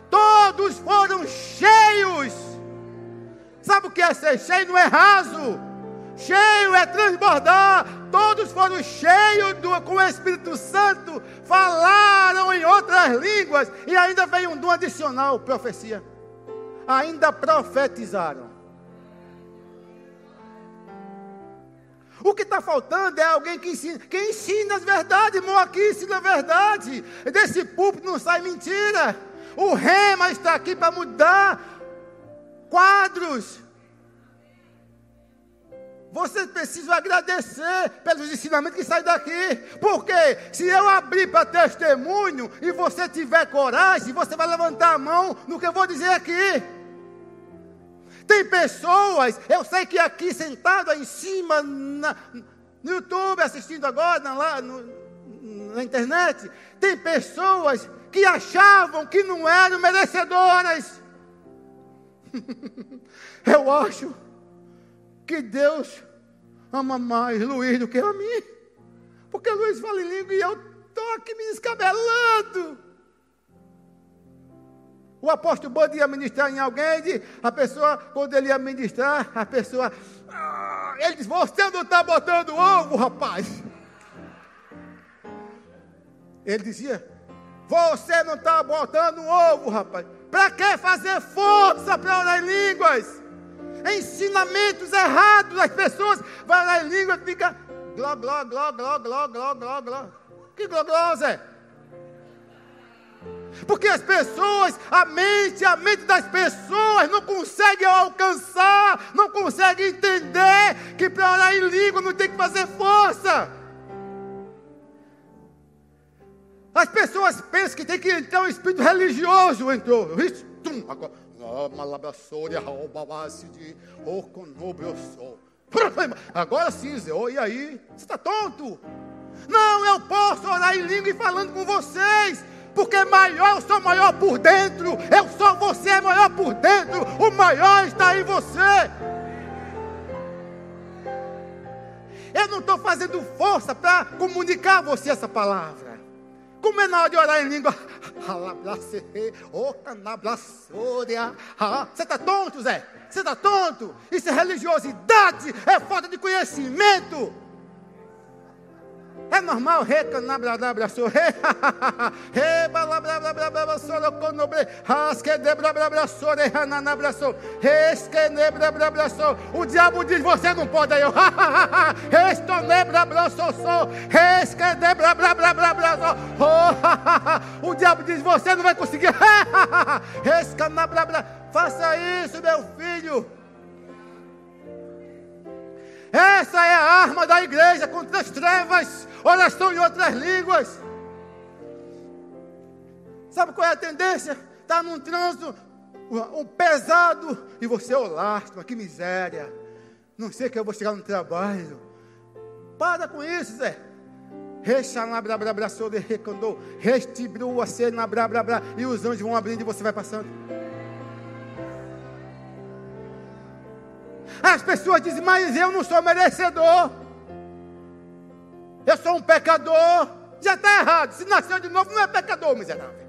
Todos foram cheios. Sabe o que é ser cheio? Não é raso. Cheio é transbordar. Todos foram cheios do, com o Espírito Santo, falaram em outras línguas e ainda veio um dom adicional, profecia. Ainda profetizaram. O que está faltando é alguém que ensina. Quem ensina as verdades, irmão, aqui ensina a verdade. Desse púlpito não sai mentira. O rema está aqui para mudar quadros. Vocês precisam agradecer pelos ensinamentos que saem daqui. Porque se eu abrir para testemunho e você tiver coragem, você vai levantar a mão no que eu vou dizer aqui. Tem pessoas, eu sei que aqui sentado em cima, na, no YouTube, assistindo agora, na, lá, no, na internet, tem pessoas que achavam que não eram merecedoras. Eu acho que Deus ama mais Luiz do que a mim. Porque Luiz fala em língua e eu estou aqui me descabelando. O apóstolo Bando ia ministrar em alguém, a pessoa, quando ele ia ministrar, a pessoa, ah, ele diz: Você não está botando ovo, rapaz. Ele dizia: Você não está botando ovo, rapaz. Para que fazer força para orar em línguas? Ensinamentos errados das pessoas. Vai orar em línguas e fica gló, gló, gló, gló, gló, gló, gló, gló. Que gló, gló, Zé? Porque as pessoas, a mente, a mente das pessoas não consegue alcançar, não consegue entender que para orar em língua não tem que fazer força. As pessoas pensam que tem que entrar um espírito religioso, entrou. Agora, agora sim, Zé, e aí? Você está tonto? Não, eu posso orar em língua e falando com vocês porque maior eu sou maior por dentro, eu sou você é maior por dentro, o maior está em você. Eu não estou fazendo força para comunicar a você essa palavra. Como é na hora de orar em língua? Você está tonto, Zé? Você está tonto? Isso é religiosidade, é falta de conhecimento. É normal, recanabradabra, re, re, balabrabrabra, soroconobre, rasquedebrabrabra, re, hananabra, resquenebrabrabra, o diabo diz, você não pode, aí eu, restonebrabra, sou, resquedebrabrabra, o diabo diz, você não vai conseguir, rescanabrabra, faça isso, meu filho, essa é a arma da igreja contra as trevas oração em outras línguas. Sabe qual é a tendência? Está num trânsito um pesado e você, ô oh, que miséria. Não sei que eu vou chegar no trabalho. Para com isso, Zé. Restibrua ser na bra bra bra e os anjos vão abrindo e você vai passando. As pessoas dizem, mas eu não sou merecedor eu sou um pecador. Já está errado. Se nasceu de novo, não é pecador, miserável.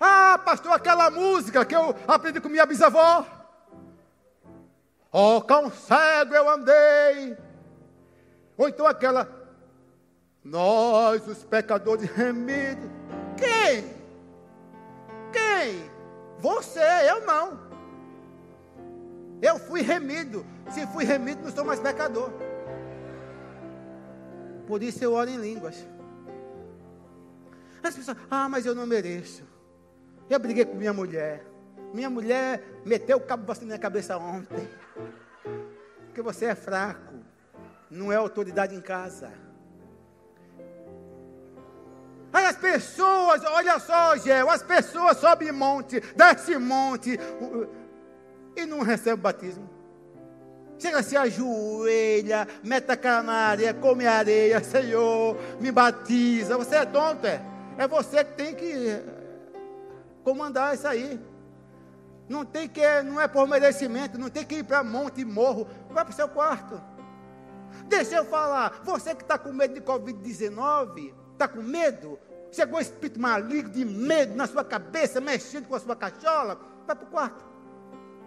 Ah, pastor, aquela música que eu aprendi com minha bisavó. Oh, com cego eu andei. Ou então aquela. Nós, os pecadores remidos. Quem? Quem? Você, eu não. Eu fui remido. Se fui remido, não sou mais pecador. Por isso eu oro em línguas. As pessoas, ah, mas eu não mereço. Eu briguei com minha mulher. Minha mulher meteu o cabo na minha cabeça ontem. Porque você é fraco. Não é autoridade em casa. Aí as pessoas, olha só, Gel, as pessoas sobem monte, desce monte e não recebe batismo. Chega, se ajoelha, mete a cara na areia, come areia, Senhor, me batiza. Você é tonto, é? É você que tem que eh, comandar isso aí. Não tem que, não é por merecimento, não tem que ir para monte e morro. Vai para o seu quarto. Deixa eu falar. Você que está com medo de Covid-19, está com medo? Chegou um espírito maligno de medo na sua cabeça, mexendo com a sua cachola. Vai para o quarto.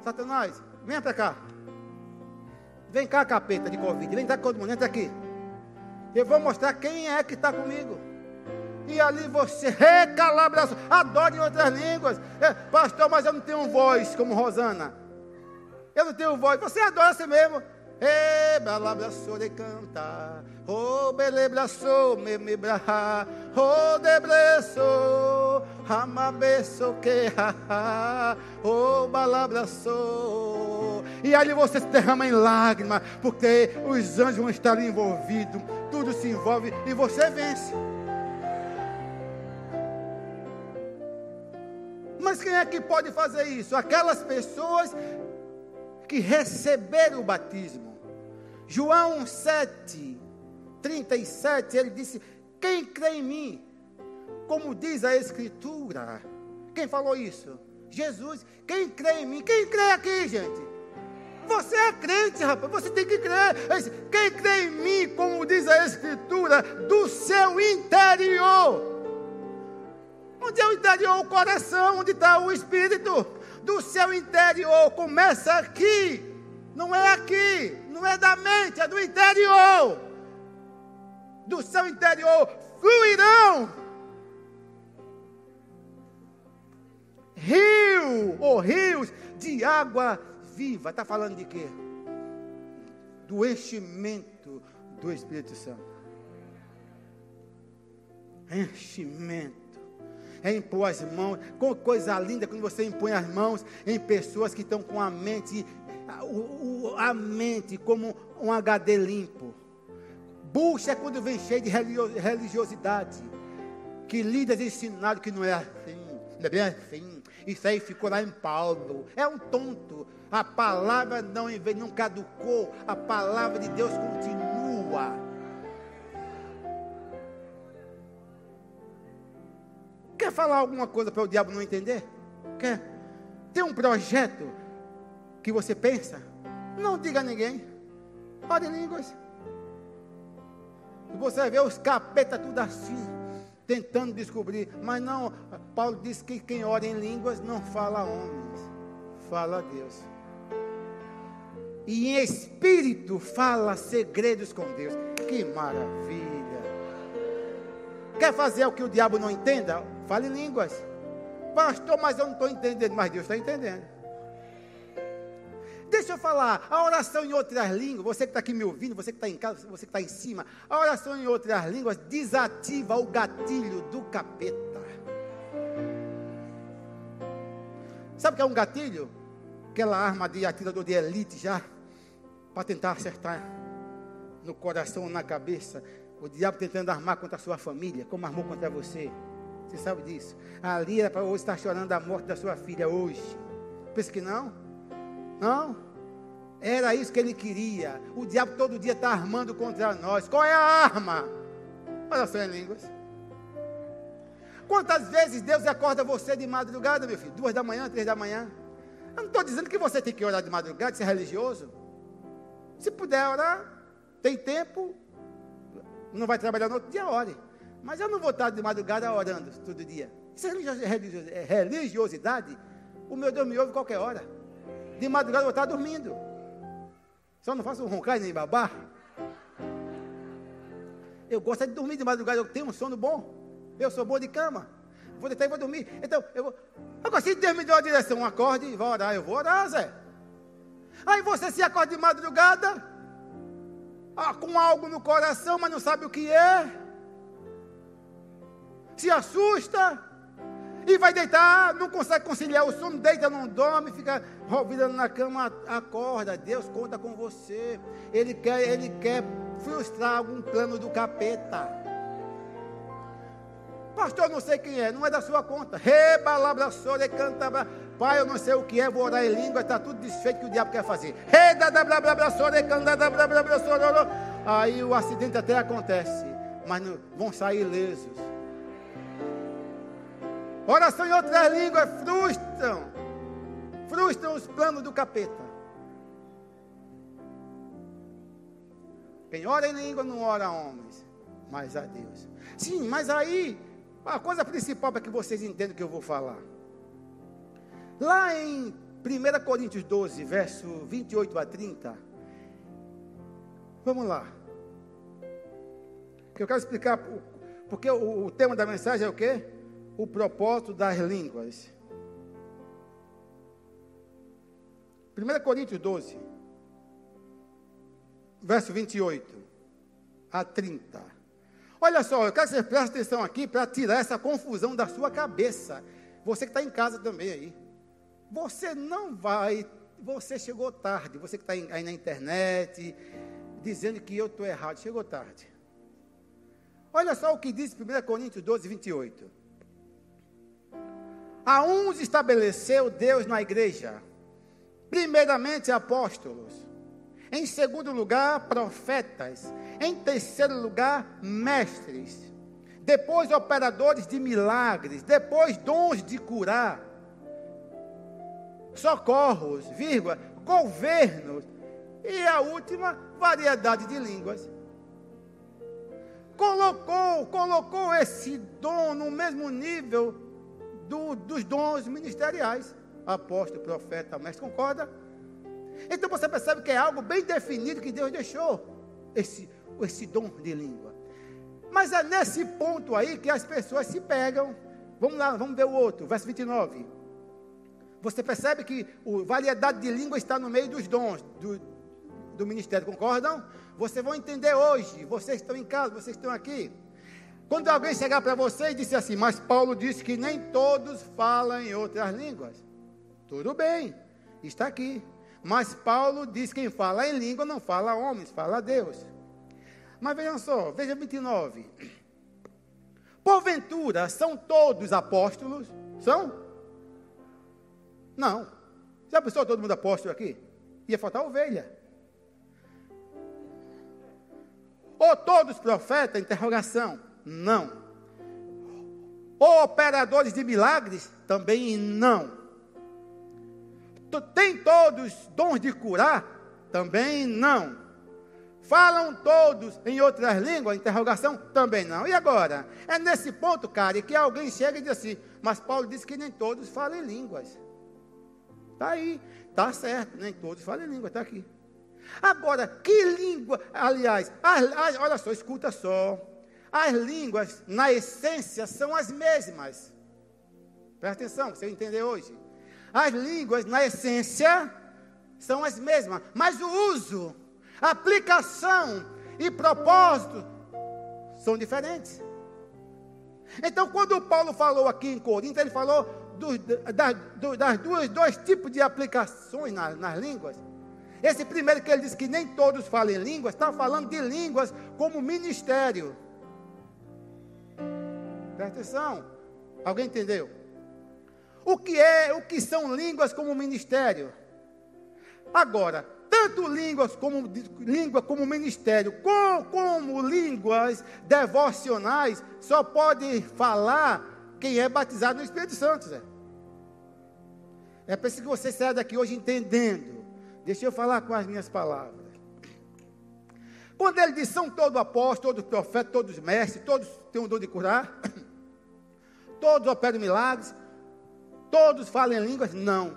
Satanás, venha para cá. Vem cá, capeta de Covid. Vem cá, todo mundo, entra aqui. Eu vou mostrar quem é que está comigo. E ali você recalabra, adora em outras línguas. É, pastor, mas eu não tenho voz como Rosana. Eu não tenho voz. Você adora você mesmo. E balabraçou de cantar. Oh, belebraçou, me me braha. Oh, debreçou. Amabeço que ha. Oh, balabraçou. E ali você se derrama em lágrimas. Porque os anjos vão estar envolvidos. Tudo se envolve e você vence. Mas quem é que pode fazer isso? Aquelas pessoas que receberam o batismo. João 7, 37, ele disse: Quem crê em mim? Como diz a Escritura. Quem falou isso? Jesus. Quem crê em mim? Quem crê aqui, gente? Você é crente, rapaz. Você tem que crer. Quem crê em mim, como diz a Escritura, do seu interior. Onde é o interior? O coração. Onde está o espírito? Do seu interior. Começa aqui. Não é aqui. Não é da mente. É do interior. Do seu interior fluirão rio ou rios de água viva. Está falando de quê? Do enchimento do Espírito Santo. Enchimento. É impor as mãos. Com coisa linda quando você impõe as mãos em pessoas que estão com a mente, a, a mente como um HD limpo. Bucha é quando vem cheio de religiosidade. Que líderes ensinaram que não é assim. Não é bem assim. Isso aí ficou lá em Paulo. É um tonto. A palavra não, não caducou. A palavra de Deus continua. Quer falar alguma coisa para o diabo não entender? Quer? Tem um projeto que você pensa? Não diga a ninguém. Ore línguas. Você ver os capetas tudo assim tentando descobrir. Mas não, Paulo diz que quem ora em línguas não fala a homens, fala a Deus. E em espírito fala segredos com Deus. Que maravilha! Quer fazer o que o diabo não entenda? Fale línguas. Pastor, mas eu não estou entendendo, mas Deus está entendendo. Deixa eu falar, a oração em outras línguas, você que está aqui me ouvindo, você que está em casa, você que está em cima, a oração em outras línguas desativa o gatilho do capeta. Sabe o que é um gatilho? Aquela arma de atirador de elite já, para tentar acertar no coração, na cabeça. O diabo tentando armar contra a sua família, como armou contra você. Você sabe disso? Ali era para hoje estar chorando a morte da sua filha hoje. Pensa que não? Não. Era isso que ele queria. O diabo todo dia está armando contra nós. Qual é a arma? Oração em línguas. Quantas vezes Deus acorda você de madrugada, meu filho? Duas da manhã, três da manhã. Eu não estou dizendo que você tem que orar de madrugada, ser religioso. Se puder orar, tem tempo, não vai trabalhar no outro dia, ore. Mas eu não vou estar de madrugada orando todo dia. Isso é religiosidade. O meu Deus me ouve qualquer hora. De madrugada eu vou estar dormindo. Só não faço roncar nem babar. Eu gosto de dormir de madrugada, eu tenho um sono bom. Eu sou bom de cama. Vou deitar e vou dormir. Então, eu vou. Agora, se Deus me deu a direção, acorde e vá orar, eu vou orar, Zé. Aí você se acorda de madrugada, ah, com algo no coração, mas não sabe o que é. Se assusta e vai deitar, não consegue conciliar o sono, deita, não dorme, fica virando na cama, acorda. Deus conta com você. Ele quer, ele quer frustrar algum plano do capeta. Pastor, não sei quem é, não é da sua conta. Rebalabraçore, canta. Pai, eu não sei o que é, vou orar em língua, está tudo desfeito que o diabo quer fazer. Aí o acidente até acontece, mas não, vão sair ilesos. Oração em outras línguas frustram, frustram os planos do capeta. Quem ora em língua não ora a homens, mas a Deus. Sim, mas aí, a coisa principal para que vocês entendam o que eu vou falar. Lá em 1 Coríntios 12, verso 28 a 30. Vamos lá. Eu quero explicar, porque o, o tema da mensagem é o quê? O propósito das línguas. 1 Coríntios 12, verso 28 a 30. Olha só, eu quero que você preste atenção aqui para tirar essa confusão da sua cabeça. Você que está em casa também aí. Você não vai, você chegou tarde, você que está aí na internet, dizendo que eu estou errado, chegou tarde. Olha só o que diz 1 Coríntios 12, 28. A uns estabeleceu Deus na igreja, primeiramente apóstolos, Em segundo lugar, profetas. Em terceiro lugar, mestres. Depois, operadores de milagres. Depois, dons de curar. Socorros, vírgula, governos. E a última, variedade de línguas. Colocou, colocou esse dom no mesmo nível do, dos dons ministeriais. Apóstolo, profeta, mestre, concorda? Então você percebe que é algo bem definido que Deus deixou esse, esse dom de língua. Mas é nesse ponto aí que as pessoas se pegam. Vamos lá, vamos ver o outro, verso 29. Você percebe que a variedade de língua está no meio dos dons do, do ministério, concordam? Vocês vão entender hoje, vocês estão em casa, vocês estão aqui. Quando alguém chegar para você e disser assim, mas Paulo disse que nem todos falam em outras línguas. Tudo bem, está aqui. Mas Paulo diz que quem fala em língua não fala homens, fala Deus. Mas vejam só, veja 29. Porventura, são todos apóstolos? São? Não. Já pensou todo mundo apóstolo aqui? Ia faltar ovelha. Ou todos profetas? Interrogação. Não. Operadores de milagres? Também não. Tem todos dons de curar? Também não. Falam todos em outras línguas? Interrogação? Também não. E agora? É nesse ponto, cara, que alguém chega e diz assim, mas Paulo disse que nem todos falam línguas. Está aí, está certo, nem todos falam línguas, está aqui. Agora, que língua, aliás, olha só, escuta só. As línguas, na essência, são as mesmas. Presta atenção, você entender hoje. As línguas, na essência, são as mesmas, mas o uso, aplicação e propósito são diferentes. Então, quando Paulo falou aqui em Corinto, ele falou do, das, das duas, dois tipos de aplicações nas, nas línguas. Esse primeiro que ele disse que nem todos falam línguas, está falando de línguas como ministério. Atenção. Alguém entendeu? O que é, o que são línguas como ministério? Agora, tanto línguas como língua como ministério, como, como línguas devocionais, só pode falar quem é batizado no Espírito Santo, Zé. É preciso que você saia daqui hoje entendendo. Deixa eu falar com as minhas palavras. Quando ele diz são todos apóstolos, todos profetas, todos mestres, todos têm um dom de curar, todos operam milagres, Todos falam em línguas? Não.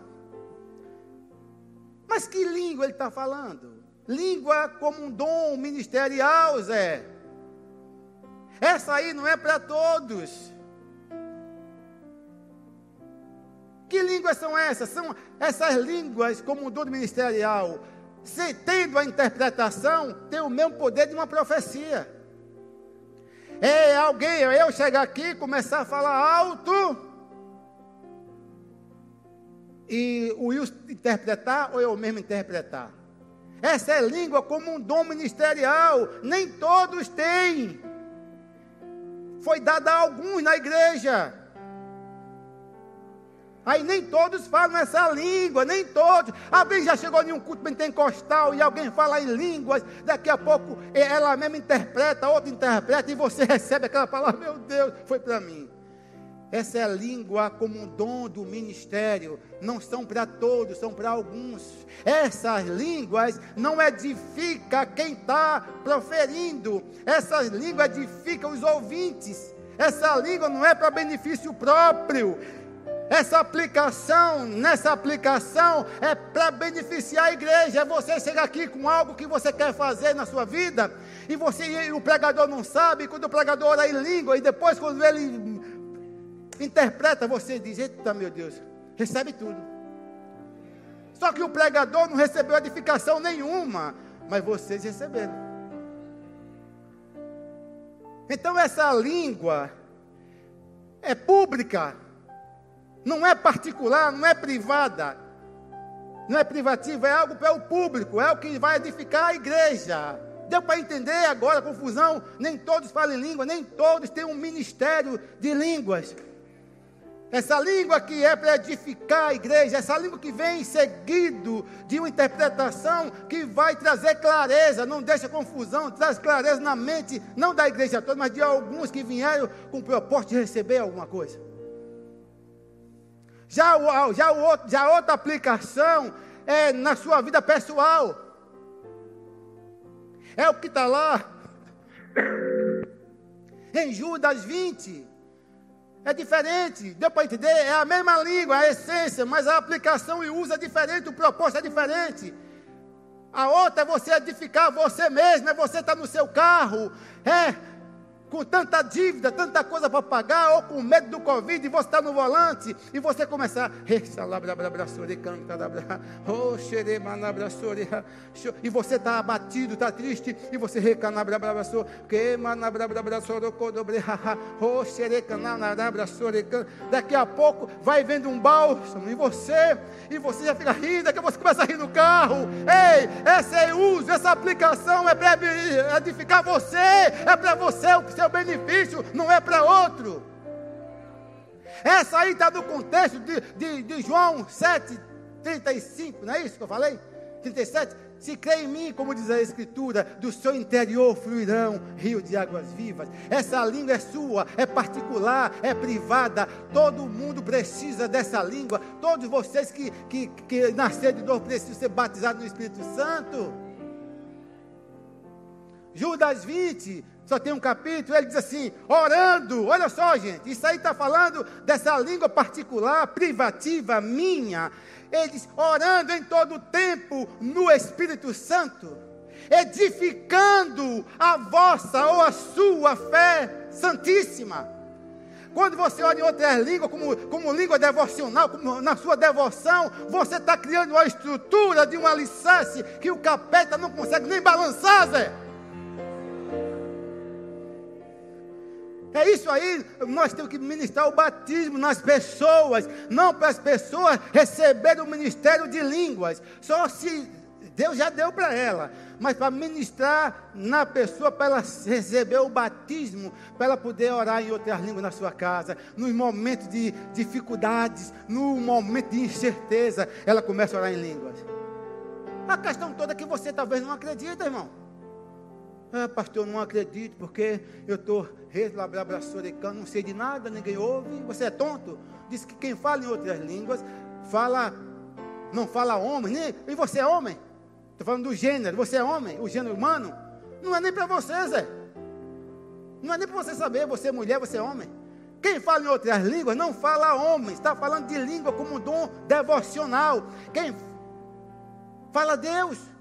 Mas que língua ele está falando? Língua como um dom ministerial, Zé. Essa aí não é para todos. Que línguas são essas? São essas línguas como um dom ministerial. Se tendo a interpretação, tem o mesmo poder de uma profecia. É alguém, eu chegar aqui começar a falar alto e o Wilson interpretar ou eu mesmo interpretar? Essa é língua como um dom ministerial, nem todos têm. Foi dada a alguns na igreja. Aí nem todos falam essa língua, nem todos. Alguém já chegou em um culto pentecostal e alguém fala em línguas, daqui a pouco ela mesma interpreta, outra interpreta, e você recebe aquela palavra, meu Deus, foi para mim. Essa é a língua como um dom do ministério. Não são para todos, são para alguns. Essas línguas não edificam quem está proferindo. Essas línguas edificam os ouvintes. Essa língua não é para benefício próprio. Essa aplicação, nessa aplicação, é para beneficiar a igreja. É você chegar aqui com algo que você quer fazer na sua vida, e você e o pregador não sabe, quando o pregador ora em língua, e depois, quando ele interpreta, você diz: Eita, meu Deus, recebe tudo. Só que o pregador não recebeu edificação nenhuma, mas vocês receberam. Então essa língua é pública, não é particular, não é privada, não é privativa, é algo para o público, é o que vai edificar a igreja. Deu para entender agora a confusão? Nem todos falam língua, nem todos têm um ministério de línguas. Essa língua que é para edificar a igreja, essa língua que vem seguido de uma interpretação que vai trazer clareza, não deixa confusão, traz clareza na mente, não da igreja toda, mas de alguns que vieram com o propósito de receber alguma coisa. Já, o, já, o outro, já outra aplicação é na sua vida pessoal. É o que está lá em Judas 20. É diferente, deu para entender? É a mesma língua, a essência, mas a aplicação e uso é diferente, o propósito é diferente. A outra é você edificar você mesmo, é você estar tá no seu carro, é com tanta dívida, tanta coisa para pagar, ou com medo do Covid, e você está no volante, e você começar, e você está abatido, está triste, e você daqui a pouco vai vendo um bálsamo em você, e você já fica rindo, daqui a pouco você começa a rir no carro. Ei, esse é uso, essa aplicação é para edificar você, é para você o que seu benefício, não é para outro. Essa aí está no contexto de, de, de João 7, 35, não é isso que eu falei? 37. Se crê em mim, como diz a Escritura, do seu interior fluirão rio de águas vivas. Essa língua é sua, é particular, é privada. Todo mundo precisa dessa língua. Todos vocês que, que, que nasceram de novo precisam ser batizados no Espírito Santo. Judas 20, só tem um capítulo, ele diz assim: orando, olha só, gente, isso aí está falando dessa língua particular, privativa, minha. Ele diz: orando em todo o tempo no Espírito Santo, edificando a vossa ou a sua fé santíssima. Quando você ora em outra língua, como, como língua devocional, como na sua devoção, você está criando uma estrutura de um alicerce que o capeta não consegue nem balançar, Zé. É isso aí, nós temos que ministrar o batismo nas pessoas, não para as pessoas receberem o ministério de línguas, só se Deus já deu para ela, mas para ministrar na pessoa, para ela receber o batismo, para ela poder orar em outras línguas na sua casa, nos momentos de dificuldades, no momento de incerteza, ela começa a orar em línguas. A questão toda é que você talvez não acredita, irmão. Ah, pastor, eu não acredito porque eu estou reslabraçorecando, não sei de nada, ninguém ouve. Você é tonto? Diz que quem fala em outras línguas, fala, não fala homem, nem, e você é homem? Estou falando do gênero, você é homem, o gênero humano. Não é nem para você, Zé. Não é nem para você saber, você é mulher, você é homem. Quem fala em outras línguas não fala homem, está falando de língua como dom devocional. Quem fala Deus.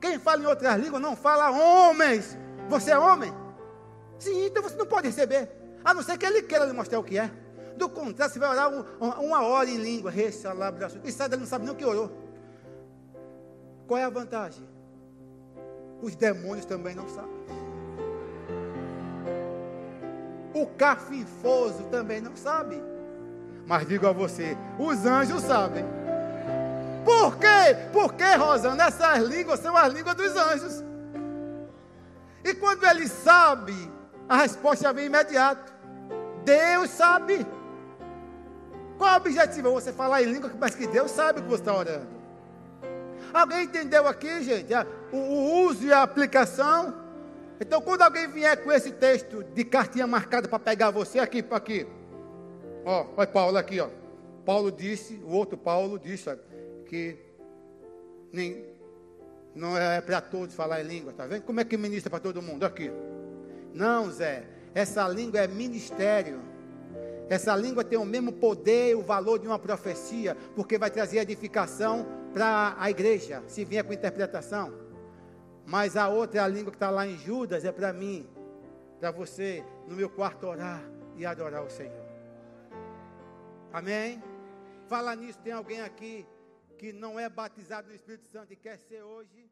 Quem fala em outras línguas não fala homens. Você é homem? Sim, então você não pode receber. A não ser que ele queira lhe mostrar o que é. Do contrário, você vai orar um, uma hora em língua. E sai dele não sabe nem o que orou. Qual é a vantagem? Os demônios também não sabem. O cafifoso também não sabe. Mas digo a você, os anjos sabem. Por quê? Porque, Rosana, essas línguas são as línguas dos anjos. E quando ele sabe, a resposta vem imediato. Deus sabe. Qual o objetivo? Você falar em língua, mas que Deus sabe o que você está orando. Alguém entendeu aqui, gente? O, o uso e a aplicação. Então, quando alguém vier com esse texto de cartinha marcada para pegar você aqui, para aqui. Ó, olha Paulo aqui, ó. Paulo disse, o outro Paulo disse, ó, que nem, não é para todos falar em língua, tá vendo? Como é que ministra para todo mundo? Aqui. Não, Zé, essa língua é ministério. Essa língua tem o mesmo poder e o valor de uma profecia, porque vai trazer edificação para a igreja, se vier com interpretação. Mas a outra, a língua que está lá em Judas, é para mim, para você, no meu quarto orar e adorar o Senhor. Amém? Fala nisso, tem alguém aqui que não é batizado no Espírito Santo e quer ser hoje,